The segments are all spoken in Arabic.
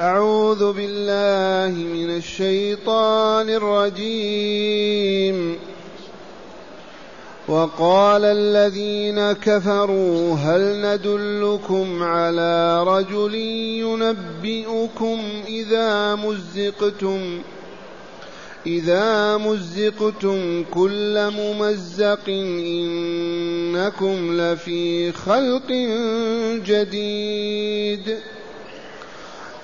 أعوذ بالله من الشيطان الرجيم. وقال الذين كفروا هل ندلكم على رجل ينبئكم إذا مزقتم؟ إذا مزقتم كل ممزق إنكم لفي خلق جديد.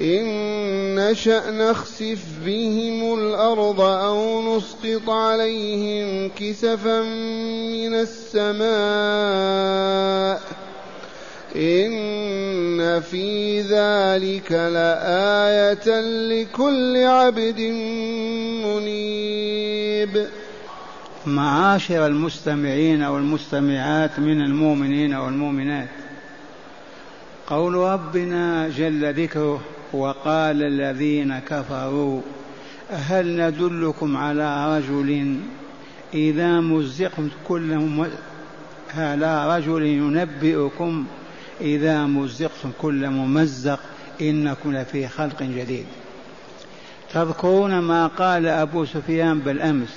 إن نشأ نخسف بهم الأرض أو نسقط عليهم كسفا من السماء إن في ذلك لآية لكل عبد منيب. معاشر المستمعين والمستمعات من المؤمنين والمؤمنات قول ربنا جل ذكره وقال الذين كفروا هل ندلكم على رجل إذا مزقتم كل على رجل ينبئكم إذا مزقتم كل ممزق إنكم لفي خلق جديد. تذكرون ما قال أبو سفيان بالأمس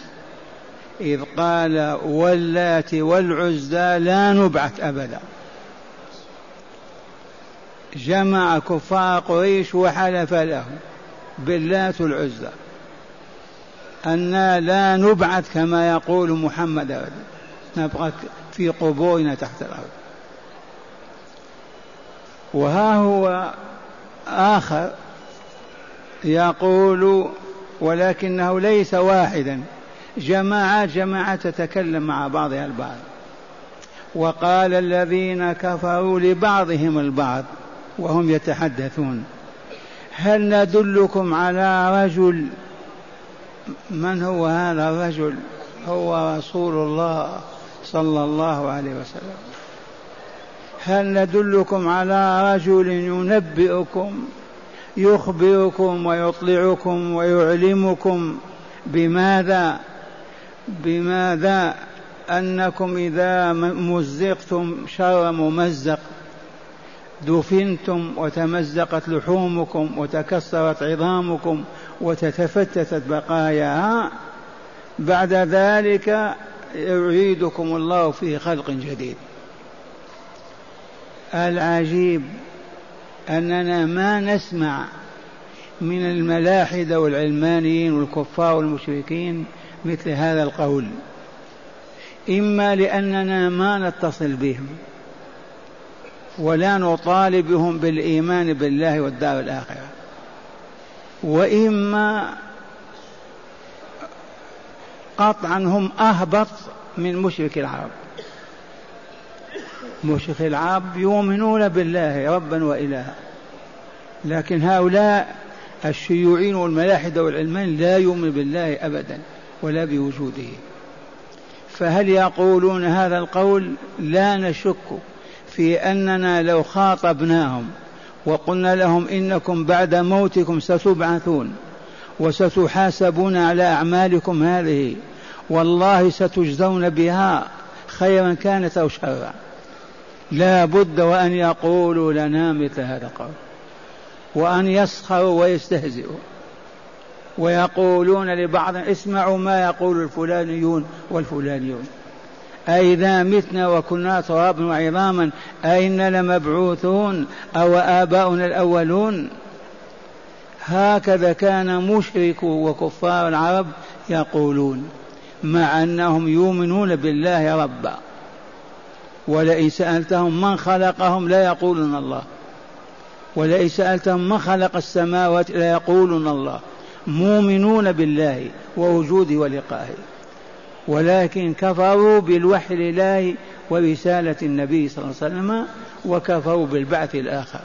إذ قال واللات والعزى لا نبعث أبدا. جمع كفار قريش وحلف لهم باللات العزى. أنا لا نبعث كما يقول محمد نبقى في قبورنا تحت الأرض. وها هو آخر يقول ولكنه ليس واحدا. جماعات جماعات تتكلم مع بعضها البعض. وقال الذين كفروا لبعضهم البعض. وهم يتحدثون. هل ندلكم على رجل؟ من هو هذا الرجل؟ هو رسول الله صلى الله عليه وسلم. هل ندلكم على رجل ينبئكم يخبركم ويطلعكم ويعلمكم بماذا؟ بماذا أنكم إذا مزقتم شر ممزق؟ دفنتم وتمزقت لحومكم وتكسرت عظامكم وتتفتتت بقاياها بعد ذلك يعيدكم الله في خلق جديد. العجيب أننا ما نسمع من الملاحدة والعلمانيين والكفار والمشركين مثل هذا القول إما لأننا ما نتصل بهم ولا نطالبهم بالإيمان بالله والدار الآخرة. وإما قطعا هم أهبط من مشرك العرب. مشرك العرب يؤمنون بالله ربا وإلها. لكن هؤلاء الشيوعيين والملاحدة والعلمان لا يؤمن بالله أبدا ولا بوجوده. فهل يقولون هذا القول؟ لا نشك. في أننا لو خاطبناهم وقلنا لهم إنكم بعد موتكم ستبعثون وستحاسبون على أعمالكم هذه والله ستجزون بها خيرا كانت أو شرا. لا بد وأن يقولوا لنا مثل هذا القول وأن يسخروا ويستهزئوا ويقولون لبعض اسمعوا ما يقول الفلانيون والفلانيون. أئذا متنا وكنا ترابا وعظاما أئنا لمبعوثون أو آباؤنا الأولون. هكذا كان مشرك وكفار العرب يقولون مع أنهم يؤمنون بالله ربا. ولئن سألتهم من خلقهم لا يقولون الله. ولئن سألتهم من خلق السماوات لا يقولون الله. مؤمنون بالله ووجوده ولقائه. ولكن كفروا بالوحي لله ورسالة النبي صلى الله عليه وسلم وكفروا بالبعث الآخر.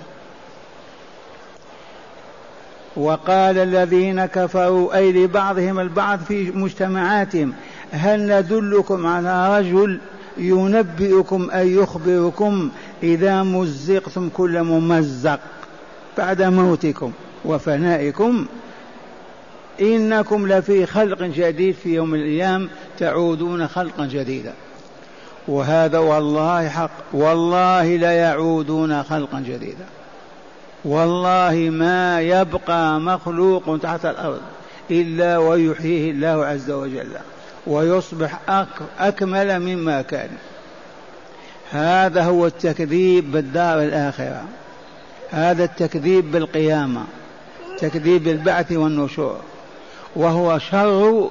وقال الذين كفروا أي لبعضهم البعض في مجتمعاتهم هل ندلكم على رجل ينبئكم أي يخبركم إذا مزقتم كل ممزق بعد موتكم وفنائكم؟ إنكم لفي خلق جديد في يوم الأيام تعودون خلقا جديدا. وهذا والله حق. والله ليعودون خلقا جديدا. والله ما يبقى مخلوق تحت الأرض إلا ويحييه الله عز وجل ويصبح أكمل مما كان. هذا هو التكذيب بالدار الآخرة. هذا التكذيب بالقيامة. تكذيب بالبعث والنشور. وهو شر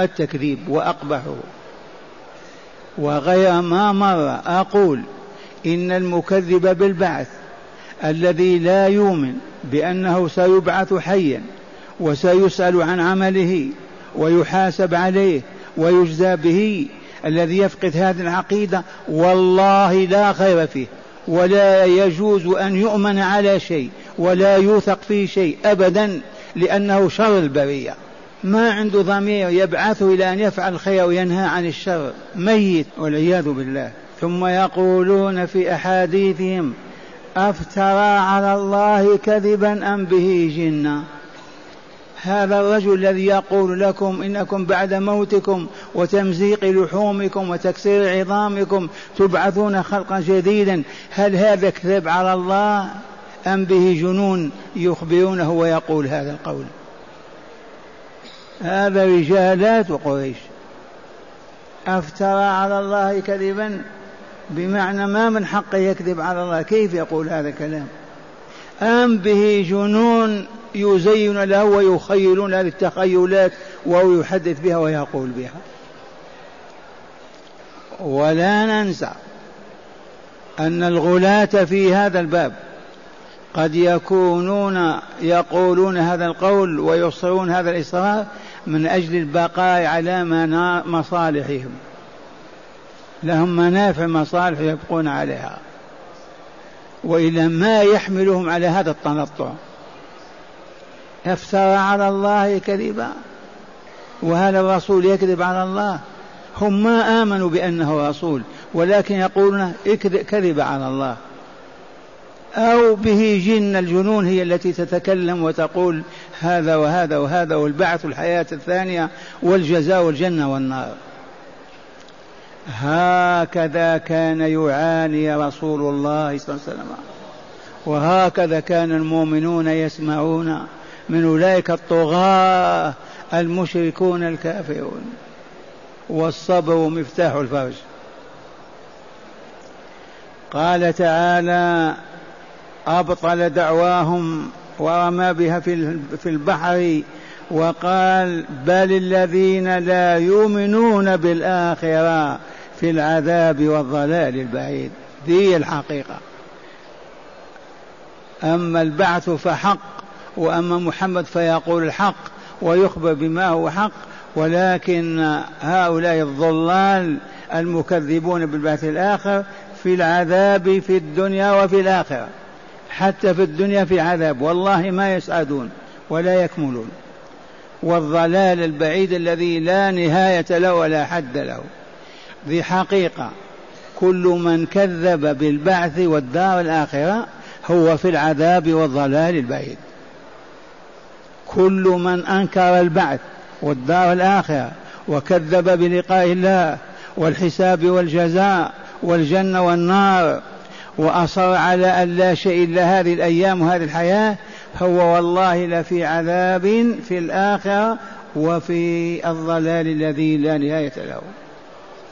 التكذيب وأقبحه. وغير ما مر أقول إن المكذب بالبعث الذي لا يؤمن بأنه سيبعث حيا وسيسأل عن عمله ويحاسب عليه ويجزى به الذي يفقد هذه العقيدة والله لا خير فيه ولا يجوز أن يؤمن على شيء ولا يوثق فيه شيء أبدا لأنه شر البرية. ما عنده ضمير يبعثه إلى أن يفعل الخير وينهى عن الشر. ميت والعياذ بالله. ثم يقولون في أحاديثهم أفترى على الله كذبا أم به جنة؟ هذا الرجل الذي يقول لكم إنكم بعد موتكم وتمزيق لحومكم وتكسير عظامكم تبعثون خلقا جديدا هل هذا كذب على الله أم به جنون يخبرونه ويقول هذا القول؟ هذا رجالات قريش. أفترى على الله كذبا بمعنى ما من حقه يكذب على الله. كيف يقول هذا الكلام؟ أم به جنون يزين له ويخيلون هذه التخيلات وهو يحدث بها ويقول بها. ولا ننسى أن الغلاة في هذا الباب قد يكونون يقولون هذا القول ويصرون هذا الإصرار من أجل البقاء على مصالحهم. لهم منافع مصالح يبقون عليها. وإلى ما يحملهم على هذا التنطع افترى على الله كذبا. وهل الرسول يكذب على الله. هم ما آمنوا بأنه رسول ولكن يقولون كذب على الله. أو به جن الجنون هي التي تتكلم وتقول هذا وهذا وهذا والبعث الحياة الثانية والجزاء والجنة والنار. هكذا كان يعاني رسول الله صلى الله عليه وسلم. وهكذا كان المؤمنون يسمعون من أولئك الطغاة المشركون الكافرون. والصبر مفتاح الفرج. قال تعالى أبطل دعواهم ورمى بها في البحر وقال بل الذين لا يؤمنون بالآخرة في العذاب والضلال البعيد. ذي الحقيقة. أما البعث فحق وأما محمد فيقول الحق ويخبر بما هو حق ولكن هؤلاء الضلال المكذبون بالبعث الآخر في العذاب في الدنيا وفي الآخرة. حتى في الدنيا في عذاب. والله ما يسعدون ولا يكملون. والضلال البعيد الذي لا نهاية له ولا حد له. ذي حقيقة. كل من كذب بالبعث والدار الآخرة هو في العذاب والضلال البعيد. كل من أنكر البعث والدار الآخرة وكذب بلقاء الله والحساب والجزاء والجنة والنار وأصر على أن لا شيء إلا هذه الأيام وهذه الحياة هو والله لفي عذاب في الآخرة وفي الضلال الذي لا نهاية له.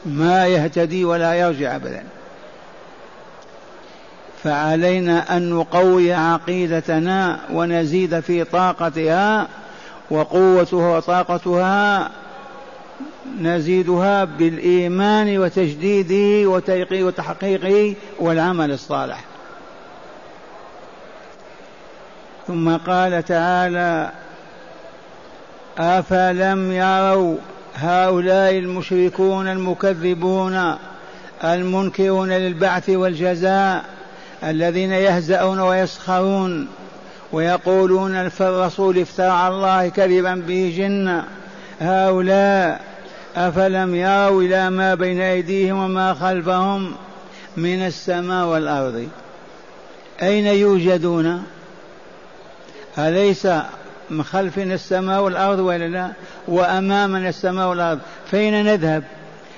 ما يهتدي ولا يرجع أبدا. فعلينا أن نقوي عقيدتنا ونزيد في طاقتها وقوتها وطاقتها نزيدها بالإيمان وتجديده وتحقيقه والعمل الصالح. ثم قال تعالى أفلم يروا هؤلاء المشركون المكذبون المنكرون للبعث والجزاء الذين يهزؤون ويسخرون ويقولون الرسول افترى الله كذبا به جنة هؤلاء أفلم يروا إلى ما بين أيديهم وما خلفهم من السماء والأرض؟ أين يوجدون؟ أليس من خلفنا السماء والأرض ولا لا؟ وأمامنا السماء والأرض. فين نذهب؟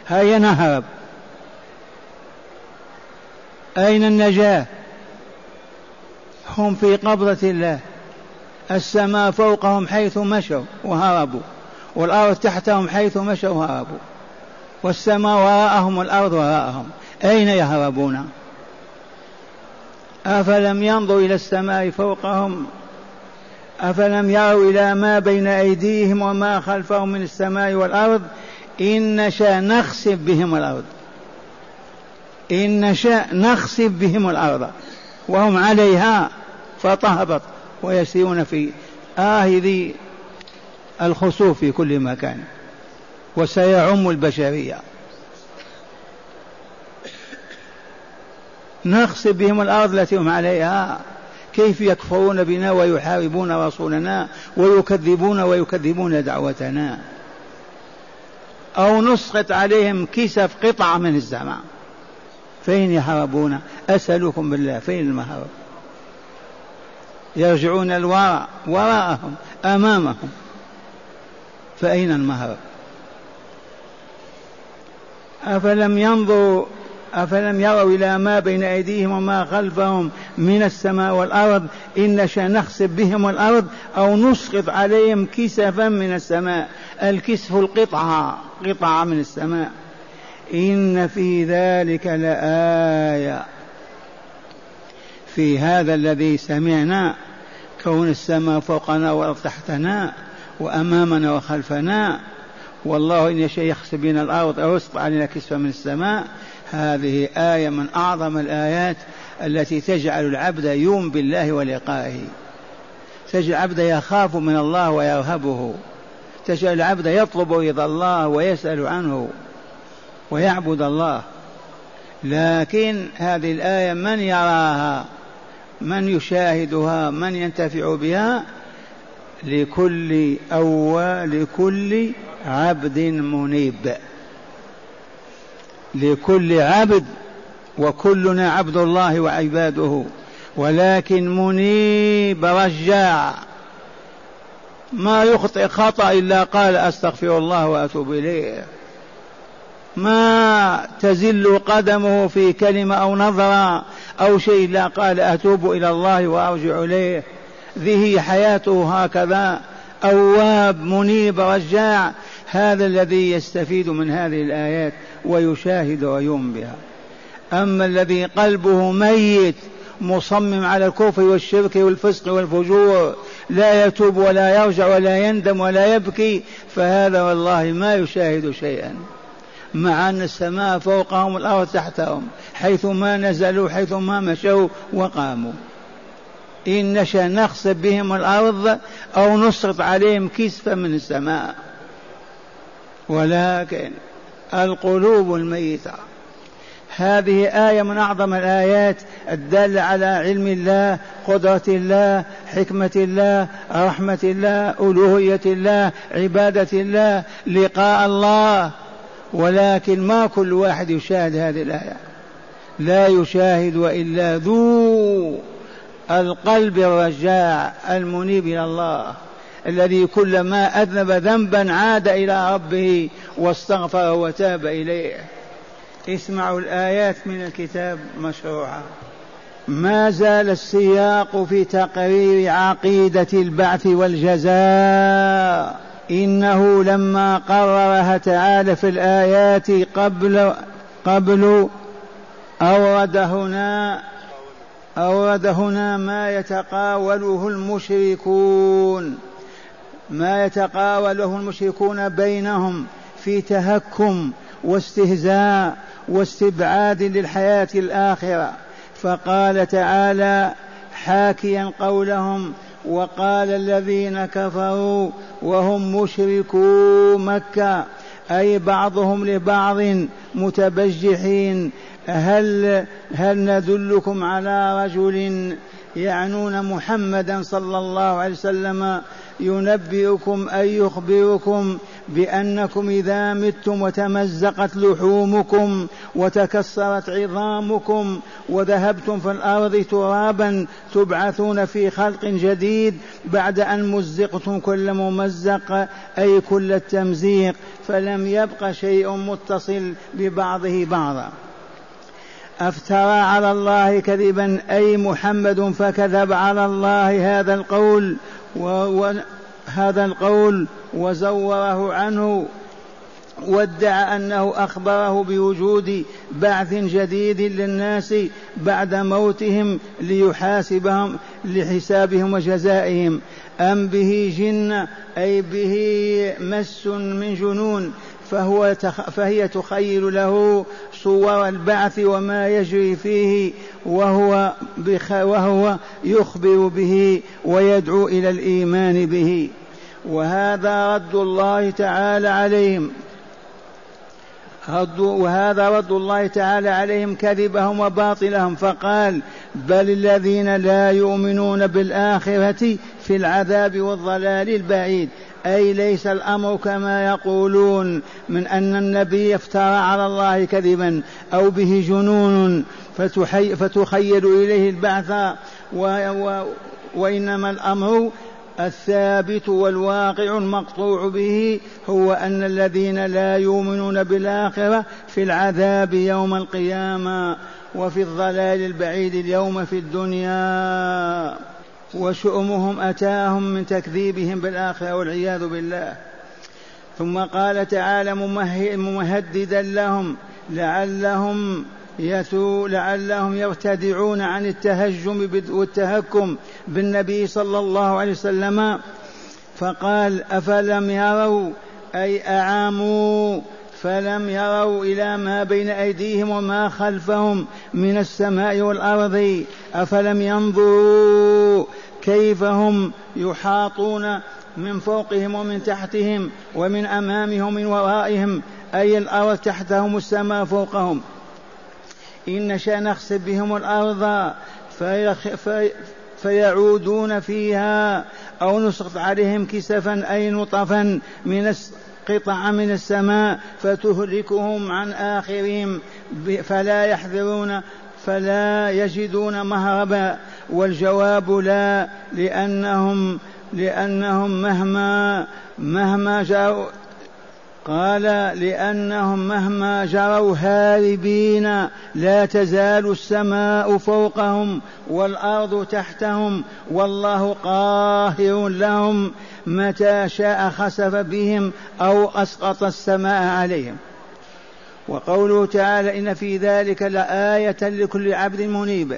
هيا نهرب. أين النجاة؟ هم في قبضة الله. السماء فوقهم حيث مشوا وهربوا. والأرض تحتهم حيث مشوا وهربوا والسماء وراءهم والأرض وراءهم. أين يهربون؟ أفلم ينظروا إلى السماء فوقهم؟ أفلم يروا إلى ما بين أيديهم وما خلفهم من السماء والأرض؟ إن نشاء نخسف بهم الأرض. إن نشاء نخسف بهم الأرض. وهم عليها فتهبط ويسيرون في آه ذي الخسوف في كل مكان. وسيعم البشرية. نخسف بهم الأرض التي هم عليها. كيف يكفرون بنا ويحاربون رسولنا ويكذبون ويكذبون دعوتنا. أو نسقط عليهم كسف قطعة من الزمان. فين يهربون؟ أسألكم بالله فين المهرب؟ يرجعون الوراء وراءهم أمامهم. فأين المهرب أفلم ينظروا أفلم يروا إلى ما بين أيديهم وما خلفهم من السماء والأرض إن نخسف بهم الأرض أو نسقط عليهم كسفا من السماء. الكسف القطعة قطعة من السماء. إن في ذلك لآية. في هذا الذي سمعنا كون السماء فوقنا والأرض تحتنا وأمامنا وخلفنا. والله إن يشاء يخسف بنا الأرض أو يسقط علينا كسفا من السماء. هذه آية من أعظم الآيات التي تجعل العبد يوم بالله ولقائه. تجعل العبد يخاف من الله ويرهبه. تجعل العبد يطلب رضا الله ويسأل عنه ويعبد الله. لكن هذه الآية من يراها؟ من يشاهدها؟ من ينتفع بها؟ لكل أو لكل عبد منيب. لكل عبد وكلنا عبد الله وعباده. ولكن منيب رجاع. ما يخطئ خطأ إلا قال أستغفر الله وأتوب إليه. ما تزل قدمه في كلمة أو نظرة أو شيء إلا قال أتوب إلى الله وأرجع إليه. ذه حياته هكذا. أواب منيب رجاع. هذا الذي يستفيد من هذه الآيات ويشاهد ويؤمن بها. أما الذي قلبه ميت مصمم على الكفر والشرك والفسق والفجور لا يتوب ولا يرجع ولا يندم ولا يبكي فهذا والله ما يشاهد شيئا. مع أن السماء فوقهم والأرض تحتهم حيث ما نزلوا حيث ما مشوا وقاموا. إن نشأ نخسف بهم الأرض أو نسقط عليهم كسفا من السماء. ولكن القلوب الميتة. هذه آية من أعظم الآيات الدالة على علم الله قدرة الله حكمة الله رحمة الله ألوهية الله عبادة الله لقاء الله. ولكن ما كل واحد يشاهد هذه الآية. لا يشاهد إلا ذو القلب الرجاع المنيب إلى الله الذي كلما أذنب ذنبا عاد إلى ربه واستغفر وتاب إليه. اسمعوا الآيات من الكتاب مشروعة. ما زال السياق في تقرير عقيدة البعث والجزاء. إنه لما قررها تعالى في الآيات قبل قبل أورد هنا أورد هنا ما يتقاوله المشركون ما يتقاوله المشركون بينهم في تهكم واستهزاء واستبعاد للحياة الآخرة. فقال تعالى حاكيا قولهم وقال الذين كفروا وهم مشركو مكة. أي بعضهم لبعض متبجحين هل هل ندلكم على رجل يعنون محمدا صلى الله عليه وسلم ينبئكم أي يخبركم بأنكم إذا متم وتمزقت لحومكم وتكسرت عظامكم وذهبتم في الأرض ترابا تبعثون في خلق جديد بعد أن مزقتم كل ممزق أي كل التمزيق فلم يبق شيء متصل ببعضه بعضا. أفترى على الله كذبا أي محمد فكذب على الله هذا القول وهذا القول وزوره عنه وادعى أنه أخبره بوجود بعث جديد للناس بعد موتهم ليحاسبهم لحسابهم وجزائهم. أم به جن أي به مس من جنون. فهو فهي تخيل له صور البعث وما يجري فيه وهو بخ وهو يخبر به ويدعو إلى الإيمان به. وهذا رد الله تعالى عليهم. رد وهذا رد الله تعالى عليهم كذبهم وباطلهم. فقال بل الذين لا يؤمنون بالآخرة في العذاب والضلال البعيد. أي ليس الأمر كما يقولون من أن النبي افترى على الله كذبا أو به جنون فتحي فتخيل إليه البعث و و وإنما الأمر الثابت والواقع المقطوع به هو أن الذين لا يؤمنون بالآخرة في العذاب يوم القيامة وفي الضلال البعيد اليوم في الدنيا. وشؤمهم أتاهم من تكذيبهم بالآخرة والعياذ بالله. ثم قال تعالى ممهددا لهم لعلهم يتو لعلهم يرتدعون عن التهجم والتهكم بالنبي صلى الله عليه وسلم. فقال أفلم يروا أي أعاموا فلم يروا إلى ما بين أيديهم وما خلفهم من السماء والأرض. أفلم ينظروا كيف هم يحاطون من فوقهم ومن تحتهم ومن أمامهم ومن ورائهم. أي الأرض تحتهم السماء فوقهم. إن نشأ نخسف بهم الأرض فيخ في فيعودون فيها أو نسقط عليهم كسفا أي نطفا من قطعة من السماء فتهلكهم عن آخرهم فلا يحذرون فلا يجدون مهربا والجواب لا لأنهم لأنهم مهما مهما جاءوا قال لأنهم مهما جروا هاربين لا تزال السماء فوقهم والأرض تحتهم والله قاهر لهم متى شاء خسف بهم أو أسقط السماء عليهم. وقوله تعالى إن في ذلك لآية لكل عبد منيب.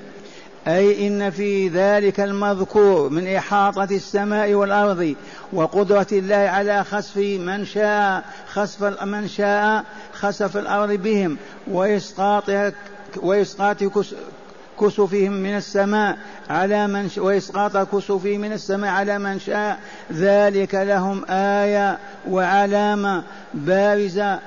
أي إن في ذلك المذكور من إحاطة السماء والأرض وقدرة الله على خسف من شاء خسف من شاء خسف الأرض بهم وإسقاطها وإسقاط كسفهم من السماء على من وإسقاط كسفه من السماء على من شاء. ذلك لهم آية وعلامة بارزة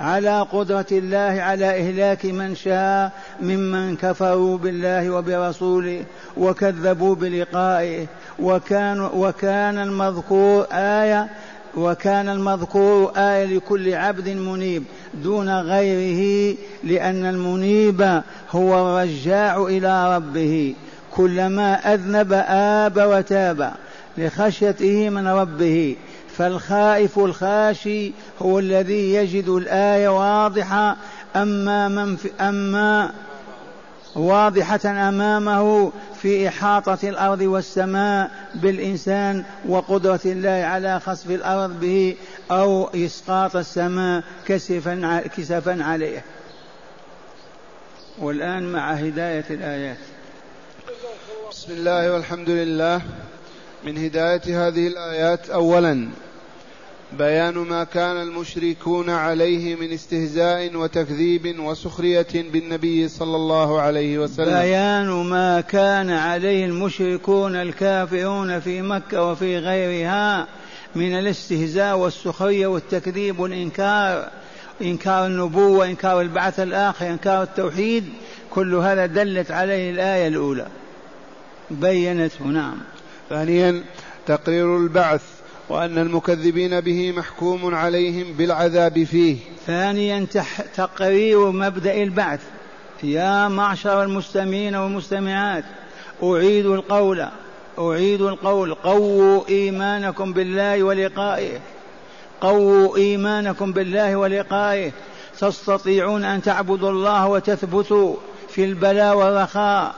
على قدرة الله على إهلاك من شاء ممن كفروا بالله وبرسوله وكذبوا بلقائه. وكان وكان المذكور آية وكان المذكور آية لكل عبد منيب دون غيره لأن المنيب هو الرجاع إلى ربه. كلما أذنب آب وتاب لخشيته من ربه. فالخائف الخاشي هو الذي يجد الآية واضحة أما من في أما واضحة أمامه في إحاطة الأرض والسماء بالإنسان وقدرة الله على خسف الأرض به أو إسقاط السماء كسفا كسفا عليه. والآن مع هداية الآيات. بسم الله والحمد لله. من هداية هذه الآيات أولا بيان ما كان المشركون عليه من استهزاء وتكذيب وسخرية بالنبي صلى الله عليه وسلم. بيان ما كان عليه المشركون الكافرون في مكة وفي غيرها من الاستهزاء والسخرية والتكذيب والإنكار إنكار النبوة إنكار البعث الآخر إنكار التوحيد كل هذا دلت عليه الآية الأولى. بينته نعم. ثانيا تقرير البعث وأن المكذبين به محكوم عليهم بالعذاب فيه. ثانيا تقرير مبدأ البعث. يا معشر المستمعين والمستمعات أعيد القول أعيد القول. قووا إيمانكم بالله ولقائه. قووا إيمانكم بالله ولقائه. تستطيعون أن تعبدوا الله وتثبتوا في البلاء والرخاء.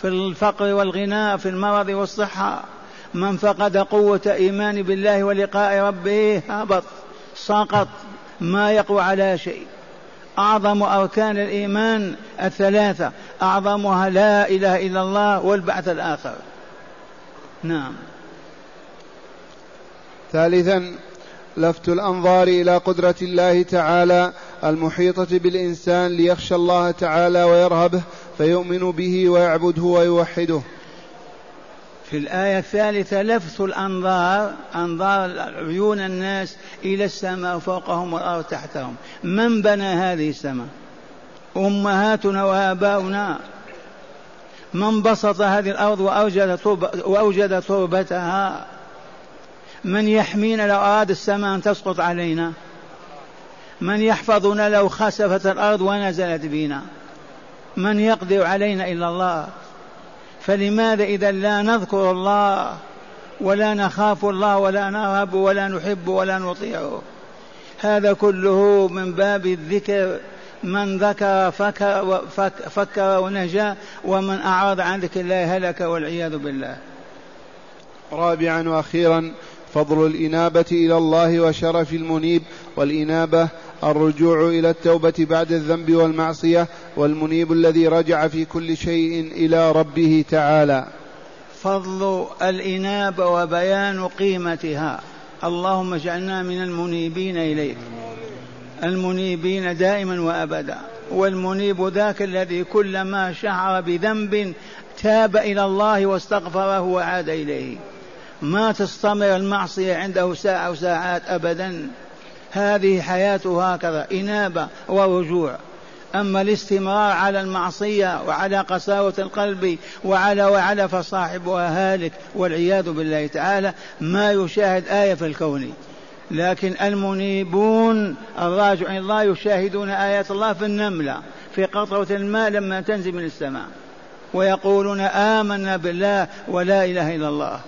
في الفقر والغنى في المرض والصحة. من فقد قوة إيمان بالله ولقاء ربه هبط سقط ما يقوى على شيء. أعظم أركان الإيمان الثلاثة. أعظمها لا إله إلا الله والبعث الآخر. نعم. ثالثا لفت الأنظار إلى قدرة الله تعالى المحيطة بالإنسان ليخشى الله تعالى ويرهبه فيؤمن به ويعبده ويوحده. في الآية الثالثة لفت الأنظار أنظار عيون الناس إلى السماء فوقهم والأرض تحتهم. من بنى هذه السماء؟ أمهاتنا وآباؤنا. من بسط هذه الأرض وأوجد, وأوجد تربتها؟ من يحمينا لو أراد السماء أن تسقط علينا؟ من يحفظنا لو خسفت الأرض ونزلت بنا؟ من يقدر علينا إلا الله؟ فلماذا إذا لا نذكر الله ولا نخاف الله ولا نرهب ولا نحب ولا نطيعه هذا كله من باب الذكر. من ذكر فكر, فكر ونجا ومن أعرض عن ذكر الله هلك والعياذ بالله. رابعا وأخيرا فضل الإنابة إلى الله وشرف المنيب. والإنابة الرجوع إلى التوبة بعد الذنب والمعصية والمنيب الذي رجع في كل شيء إلى ربه تعالى. فضل الإنابة وبيان قيمتها. اللهم اجعلنا من المنيبين إليك. المنيبين دائما وأبدا. والمنيب ذاك الذي كلما شعر بذنب تاب إلى الله واستغفره وعاد إليه. ما تستمر المعصية عنده ساعة وساعات أبدا. هذه حياته هكذا إنابة ورجوع أما الاستمرار على المعصية وعلى قساوة القلب وعلى وعلى فصاحبها هالك والعياذ بالله تعالى ما يشاهد آية في الكون. لكن المنيبون الراجع الله يشاهدون آيات الله في النملة في قطرة الماء لما تنزل من السماء. ويقولون آمنا بالله ولا إله إلا الله.